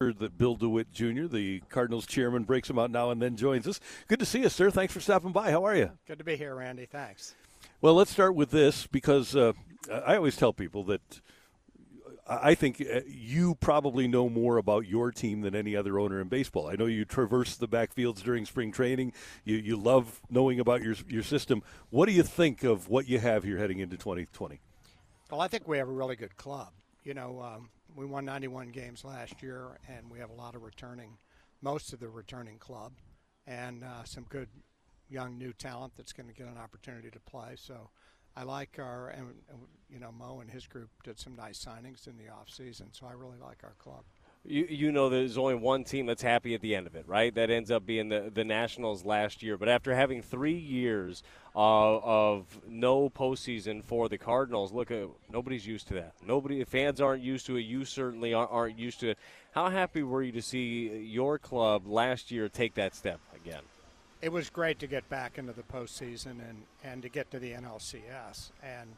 that Bill DeWitt Jr., the Cardinals chairman, breaks them out now and then joins us. Good to see you, sir. Thanks for stopping by. How are you? Good to be here, Randy. Thanks. Well, let's start with this because uh, I always tell people that I think uh, you probably know more about your team than any other owner in baseball. I know you traverse the backfields during spring training. You you love knowing about your your system. What do you think of what you have here heading into 2020? Well, I think we have a really good club. You know, um, we won 91 games last year, and we have a lot of returning, most of the returning club, and uh, some good young new talent that's going to get an opportunity to play. So I like our, and, you know, Mo and his group did some nice signings in the off season, so I really like our club. You, you know there's only one team that's happy at the end of it, right? That ends up being the, the Nationals last year. But after having three years uh, of no postseason for the Cardinals, look, at, nobody's used to that. Nobody, fans aren't used to it. You certainly aren't used to it. How happy were you to see your club last year take that step again? it was great to get back into the postseason and, and to get to the NLCS. And,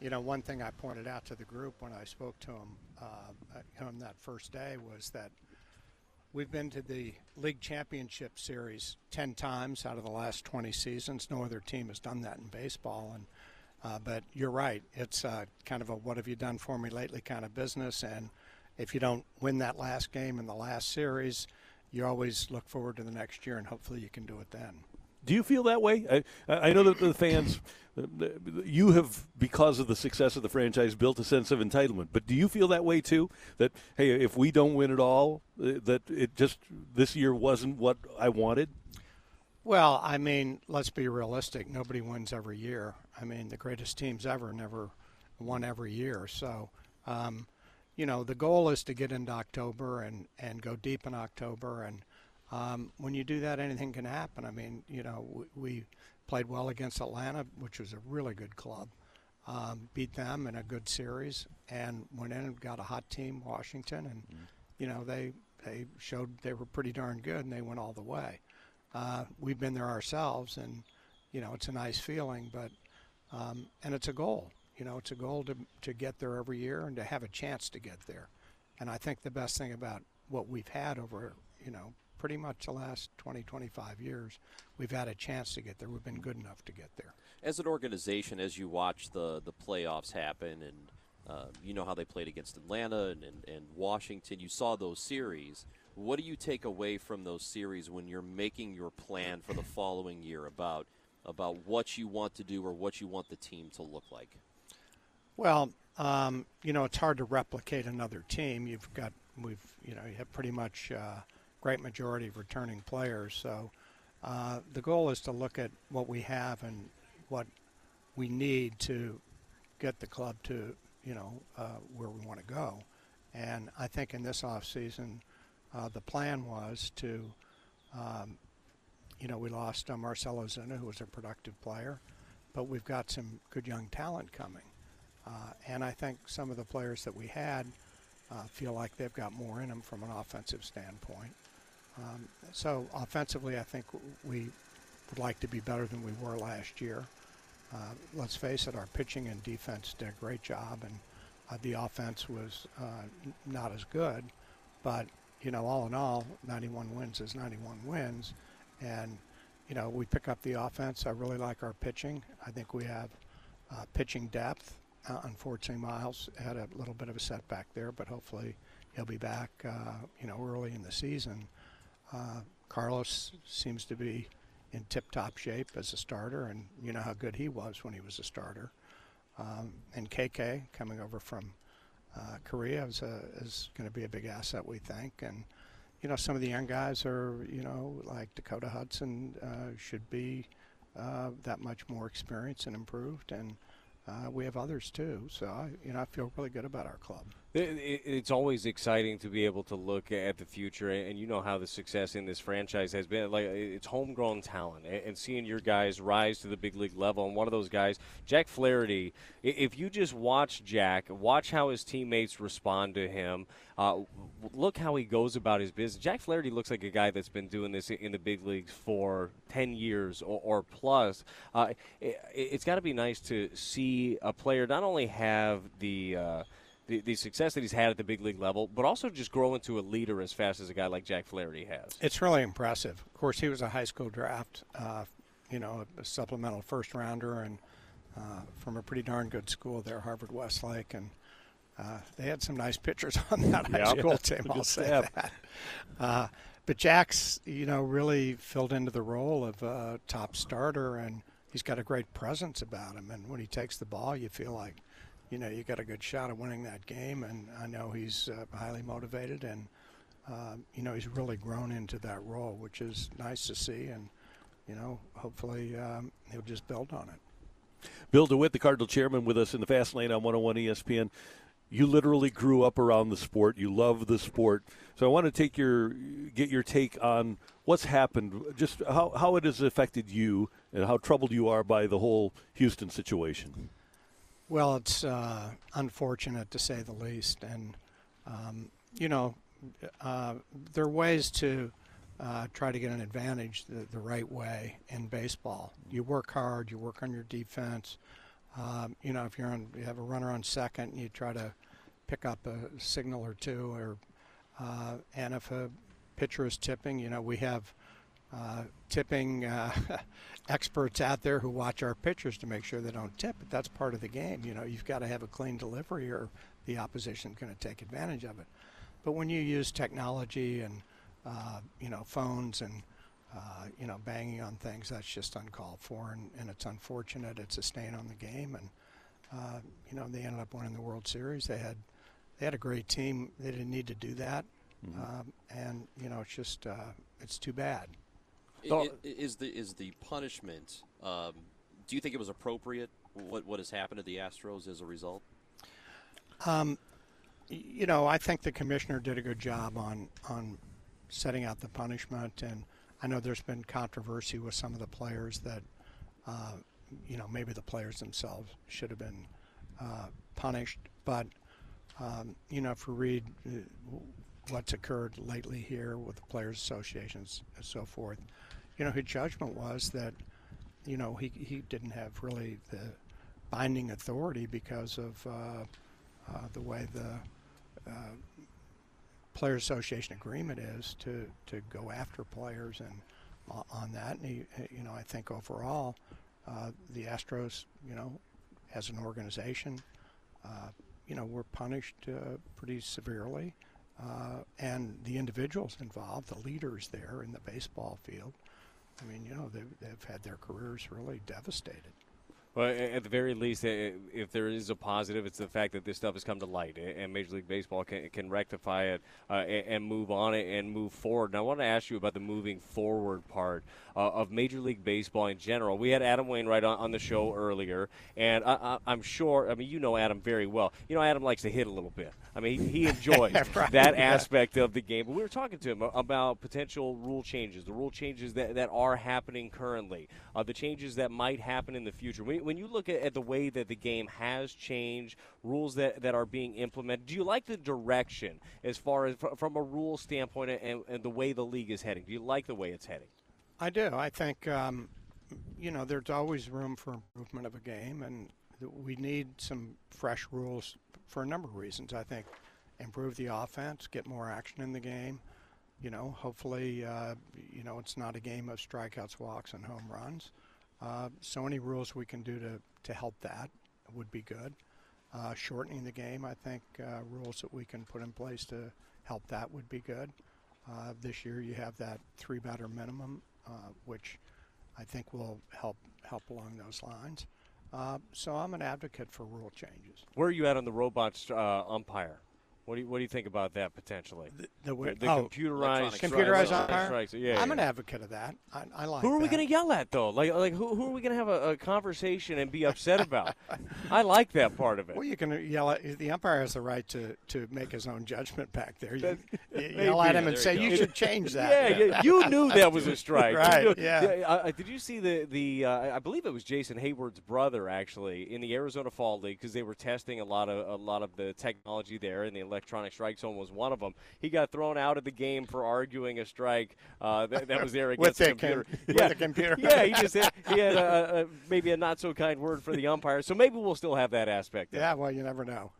you know, one thing I pointed out to the group when I spoke to them uh, on that first day was that we've been to the league championship series 10 times out of the last 20 seasons. No other team has done that in baseball. And, uh, but you're right. It's uh, kind of a what have you done for me lately kind of business. And if you don't win that last game in the last series – you always look forward to the next year, and hopefully you can do it then. Do you feel that way? I, I know that the fans, you have, because of the success of the franchise, built a sense of entitlement. But do you feel that way too? That hey, if we don't win it all, uh, that it just this year wasn't what I wanted. Well, I mean, let's be realistic. Nobody wins every year. I mean, the greatest teams ever never won every year. So. Um, you know, the goal is to get into October and, and go deep in October. And um, when you do that, anything can happen. I mean, you know, we, we played well against Atlanta, which was a really good club. Um, beat them in a good series, and went in and got a hot team, Washington, and mm-hmm. you know they they showed they were pretty darn good, and they went all the way. Uh, we've been there ourselves, and you know it's a nice feeling, but um, and it's a goal. You know, it's a goal to, to get there every year and to have a chance to get there. And I think the best thing about what we've had over, you know, pretty much the last 20, 25 years, we've had a chance to get there. We've been good enough to get there. As an organization, as you watch the, the playoffs happen and uh, you know how they played against Atlanta and, and, and Washington, you saw those series. What do you take away from those series when you're making your plan for the following year about about what you want to do or what you want the team to look like? Well, um, you know, it's hard to replicate another team. You've got we've you know you have pretty much uh, great majority of returning players. So uh, the goal is to look at what we have and what we need to get the club to you know uh, where we want to go. And I think in this off season, uh, the plan was to, um, you know, we lost uh, Marcell Ozuna, who was a productive player, but we've got some good young talent coming. Uh, and I think some of the players that we had uh, feel like they've got more in them from an offensive standpoint. Um, so offensively, I think we would like to be better than we were last year. Uh, let's face it, our pitching and defense did a great job, and uh, the offense was uh, not as good. But you know, all in all, 91 wins is 91 wins, and you know, we pick up the offense. I really like our pitching. I think we have uh, pitching depth. Uh, unfortunately, Miles had a little bit of a setback there, but hopefully he'll be back, uh, you know, early in the season. Uh, Carlos seems to be in tip-top shape as a starter, and you know how good he was when he was a starter. Um, and KK coming over from uh, Korea is, is going to be a big asset, we think. And you know, some of the young guys are, you know, like Dakota Hudson uh, should be uh, that much more experienced and improved, and uh, we have others too. So I, you know, I feel really good about our club. It's always exciting to be able to look at the future, and you know how the success in this franchise has been. Like it's homegrown talent, and seeing your guys rise to the big league level. And one of those guys, Jack Flaherty. If you just watch Jack, watch how his teammates respond to him. Uh, look how he goes about his business. Jack Flaherty looks like a guy that's been doing this in the big leagues for ten years or, or plus. Uh, it, has got to be nice to see a player not only have the uh, the, the success that he's had at the big league level, but also just grow into a leader as fast as a guy like Jack Flaherty has. It's really impressive. Of course, he was a high school draft, uh, you know, a supplemental first rounder, and uh, from a pretty darn good school there, Harvard Westlake, and uh, they had some nice pitchers on that high school team. I'll say staff. that. Uh, but Jack's, you know, really filled into the role of a top starter, and he's got a great presence about him. And when he takes the ball, you feel like, you know, you got a good shot of winning that game. And I know he's uh, highly motivated, and uh, you know, he's really grown into that role, which is nice to see. And you know, hopefully um, he'll just build on it. Bill DeWitt, the Cardinal chairman, with us in the Fast Lane on 101 ESPN. You literally grew up around the sport. You love the sport. So I want to take your get your take on what's happened, just how, how it has affected you, and how troubled you are by the whole Houston situation. Well, it's uh, unfortunate to say the least, and um, you know, uh, there are ways to uh, try to get an advantage the, the right way in baseball. You work hard, you work on your defense. Um, you know, if you're on, you have a runner on second, you try to pick up a signal or two, or uh, and if a pitcher is tipping, you know, we have uh, tipping uh, experts out there who watch our pitchers to make sure they don't tip. But that's part of the game. You know, you've got to have a clean delivery, or the opposition's going to take advantage of it. But when you use technology and uh, you know phones and uh, you know banging on things, that's just uncalled for, and, and it's unfortunate. It's a stain on the game, and uh, you know they ended up winning the World Series. They had they had a great team. They didn't need to do that, um, and you know it's just uh, it's too bad. I- So- i- is the is the punishment? Um, do you think it was appropriate? What what has happened to the Astros as a result? Um, you know, I think the commissioner did a good job on on setting out the punishment, and I know there's been controversy with some of the players that, uh, you know, maybe the players themselves should have been uh, punished. But um, you know, if we read uh, what's occurred lately here with the players' associations and so forth, you know, his judgment was that, you know, he he didn't have really the binding authority because of. Uh, uh, the way the uh, Players Association agreement is to, to go after players and on that. And he, you know, I think overall, uh, the Astros, you know, as an organization, uh, you know, were punished uh, pretty severely. And the individuals involved, the leaders there in the baseball field, I mean, you know, they've, they've had their careers really devastated. Well, at the very least, if there is a positive, it's the fact that this stuff has come to light, and Major League Baseball can, can rectify it uh, and move on it and move forward. And I want to ask you about the moving forward part uh, of Major League Baseball in general. We had Adam Wainwright on, on the show earlier, and I, I, I'm sure, I mean, you know Adam very well. You know, Adam likes to hit a little bit. I mean, he, he enjoys Right, that yeah. aspect of the game. But we were talking to him about potential rule changes, the rule changes that, that are happening currently, uh, the changes that might happen in the future. When, you look at, at the way that the game has changed, rules that, that are being implemented, do you like the direction as far as fr- from a rule standpoint and, and the way the league is heading? Do you like the way it's heading? I do. I think um, you know there's always room for improvement of a game, and we need some fresh rules for a number of reasons. I think improve the offense, get more action in the game. You know, hopefully, uh, you know it's not a game of strikeouts, walks, and home runs. Uh, so any rules we can do to to help that would be good. Uh, shortening the game, I think uh, rules that we can put in place to help that would be good. Uh, this year, you have that three batter minimum, uh, which I think will help help along those lines. Uh, so I'm an advocate for rule changes. Where are you at on the robots umpire? What do you what do you think about that potentially? The, The, way- the oh, computerized computerized strikes- umpire. strikes, Yeah, I'm yeah. an advocate of that. I, I like. Who are we going to yell at though? Like, like who, who are we going to have a, a conversation and be upset about? I like that part of it. Well, you can yell at the umpire has the right to, to make his own judgment back there. You, you yell at him There and you say go. you should change that. Yeah, yeah, you knew that was a strike. You Right, knew- yeah. uh, did you see the the? Uh, I believe it was Jason Heyward's brother actually in the Arizona Fall League because they were testing a lot of a lot of the technology there, and the electronic strike zone was one of them. He got thrown out of the game for arguing a strike uh, that, that was there With against the the com- computer. with yeah, the computer. yeah, he just had, he had a, a, maybe a not so kind word for the umpire. So maybe we'll still have that aspect. Yeah, well, you never know.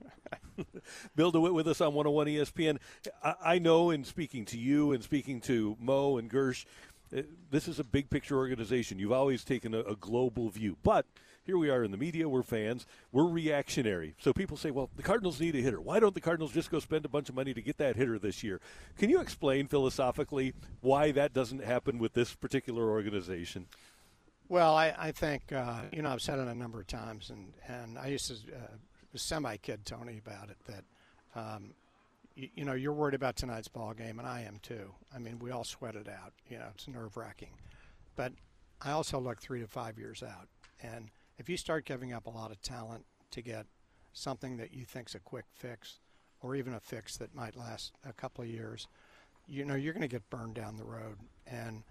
Bill DeWitt with us on 101 ESPN. I, I know in speaking to you and speaking to Mo and Girsch, this is a big picture organization. You've always taken a, a global view. But here we are in the media, we're fans, we're reactionary. So people say, well, the Cardinals need a hitter. Why don't the Cardinals just go spend a bunch of money to get that hitter this year? Can you explain philosophically why that doesn't happen with this particular organization? Well, I, I think, uh, you know, I've said it a number of times, and, and I used to uh, semi kid Tony about it that, um, you, you, know, you're worried about tonight's ball game, and I am too. I mean, we all sweat it out. You know, it's nerve wracking. But I also look three to five years out. And if you start giving up a lot of talent to get something that you think's a quick fix, or even a fix that might last a couple of years, you know you're going to get burned down the road. And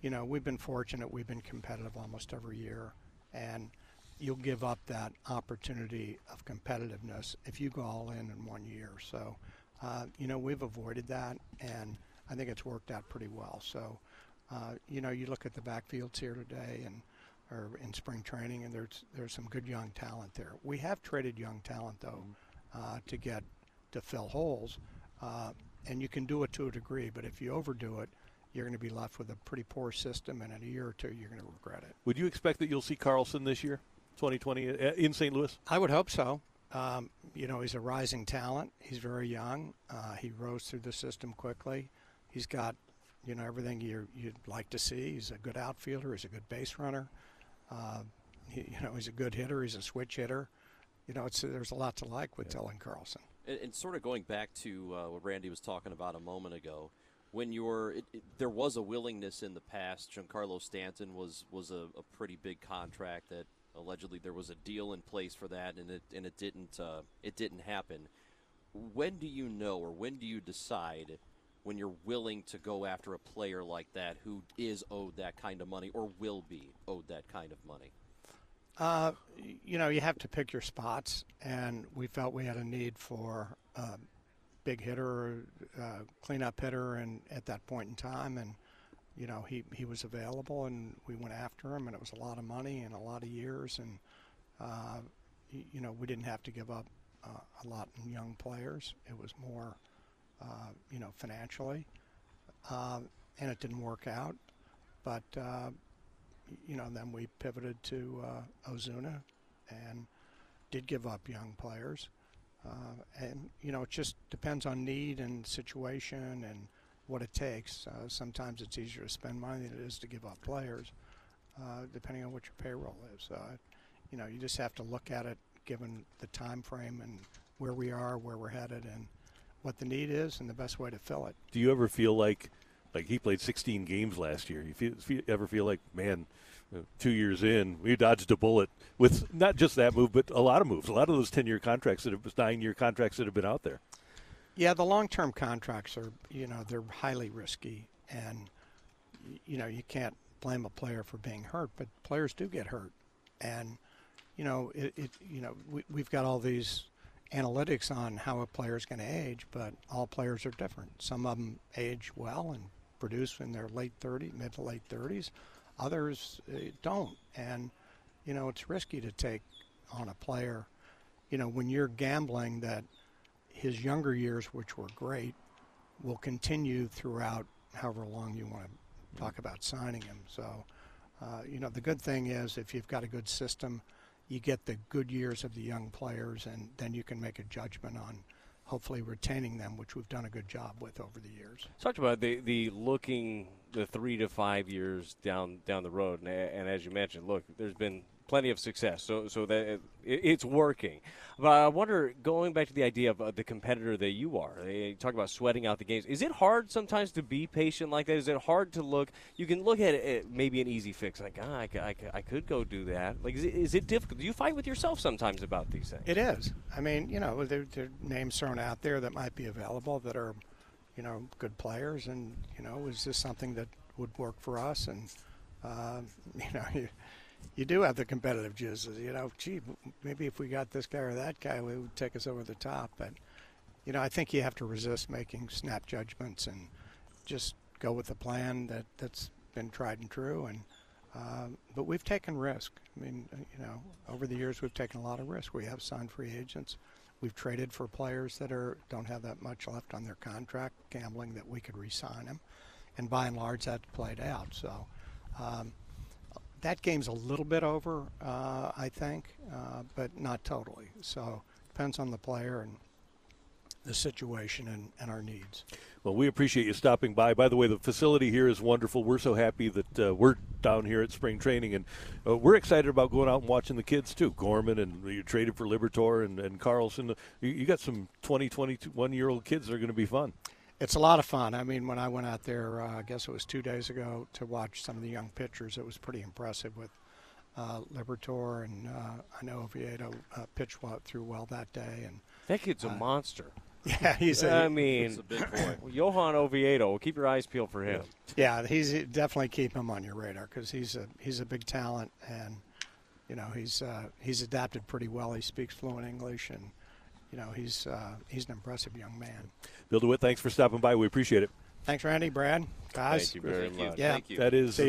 you know we've been fortunate; we've been competitive almost every year, and you'll give up that opportunity of competitiveness if you go all in in one year. So, uh, you know, we've avoided that, and I think it's worked out pretty well. So, uh, you know, you look at the backfields here today, and or in spring training, and there's there's some good young talent there. We have traded young talent though uh, to get to fill holes, uh, and you can do it to a degree. But if you overdo it, you're going to be left with a pretty poor system, and in a year or two, you're going to regret it. Would you expect that you'll see Carlson this year, 2020, uh, in St. Louis? I would hope so. Um, you know, he's a rising talent. He's very young. Uh, he rose through the system quickly. He's got, you know, everything you would like to see. He's a good outfielder. He's a good base runner. Uh, he, you know, he's a good hitter. He's a switch hitter. You know, it's there's a lot to like with yeah. Dylan Carlson. And, and, sort of going back to uh, what Randy was talking about a moment ago, when you're, it, it, there was a willingness in the past. Giancarlo Stanton was was a, a, pretty big contract that allegedly there was a deal in place for that, and it and it didn't uh, it didn't happen. When do you know, or when do you decide? when you're willing to go after a player like that who is owed that kind of money or will be owed that kind of money? Uh, you know, you have to pick your spots, and we felt we had a need for a big hitter, uh, cleanup hitter, and at that point in time, and you know, he he was available, and we went after him, and it was a lot of money and a lot of years, and uh, you know, we didn't have to give up uh, a lot in young players. It was more uh, you know, financially, uh, and it didn't work out. But uh, you know, then we pivoted to Ozuna, and did give up young players. Uh, and you know it just depends on need and situation and what it takes. Uh, sometimes it's easier to spend money than it is to give up players, uh, depending on what your payroll is. So you know, you just have to look at it given the time frame and where we are, where we're headed, and what the need is and the best way to fill it. Do you ever feel like, like he played 16 games last year? You feel, feel, ever feel like, man, uh, two years in, we dodged a bullet with not just that move, but a lot of moves, a lot of those 10-year contracts that have nine-year contracts that have been out there. Yeah, the long-term contracts are, you know, they're highly risky, and you know you can't blame a player for being hurt, but players do get hurt, and you know it, it you know we, we've got all these analytics on how a player is going to age, but all players are different. Some of them age well and produce in their late 30s, mid to late 30s. Others uh, don't, and you know it's risky to take on a player. You know when you're gambling that his younger years, which were great, will continue throughout however long you want to talk about signing him. So, uh, you know the good thing is if you've got a good system you get the good years of the young players, and then you can make a judgment on hopefully retaining them, which we've done a good job with over the years. Talked about the the looking the three to five years down down the road, and, and as you mentioned, look, there's been plenty of success. So so that it, it's working. But I wonder, going back to the idea of uh, the competitor that you are, you talk about sweating out the games. Is it hard sometimes to be patient like that? Is it hard to look? You can look at it, maybe an easy fix, like ah, I, I, I could go do that. Like, is it, is it difficult? Do you fight with yourself sometimes about these things? It is. I mean, you know, there, there are names thrown out there that might be available that are, you know, good players, and you know, is this something that would work for us? And uh, you know, you you do have the competitive juices. You know, gee, maybe if we got this guy or that guy, it would take us over the top. But you know, I think you have to resist making snap judgments and just go with the plan that that's been tried and true. And uh, but we've taken risk. I mean, uh, you know, over the years we've taken a lot of risk. We have signed free agents. we've traded for players that are don't have that much left on their contract, gambling that we could re-sign them, and by and large that played out. So. Um, that game's a little bit over, uh, I think, uh, but not totally. So depends on the player and the situation and, and our needs. Well, we appreciate you stopping by. By the way, the facility here is wonderful. We're so happy that uh, we're down here at spring training, and uh, we're excited about going out and watching the kids too. Gorman and you traded for Liberatore and, and Carlson. You, you got some 20, 21 year old kids that are going to be fun. It's a lot of fun. I mean, when I went out there, uh, I guess it was two days ago to watch some of the young pitchers, it was pretty impressive with uh, Liberatore and uh, I know Oviedo uh, pitched well, through well that day, and That kid's a monster. yeah, he's a, I mean, It's a big boy. Johan Oviedo. Keep your eyes peeled for him. Yeah, he's definitely keep him on your radar because he's a he's a big talent, and you know he's uh, he's adapted pretty well. He speaks fluent English, and you know he's uh, he's an impressive young man. Bill DeWitt, thanks for stopping by. We appreciate it. Thanks, Randy, Brad, guys. Thank you very Thank you. much. Yeah. Thank you. That is See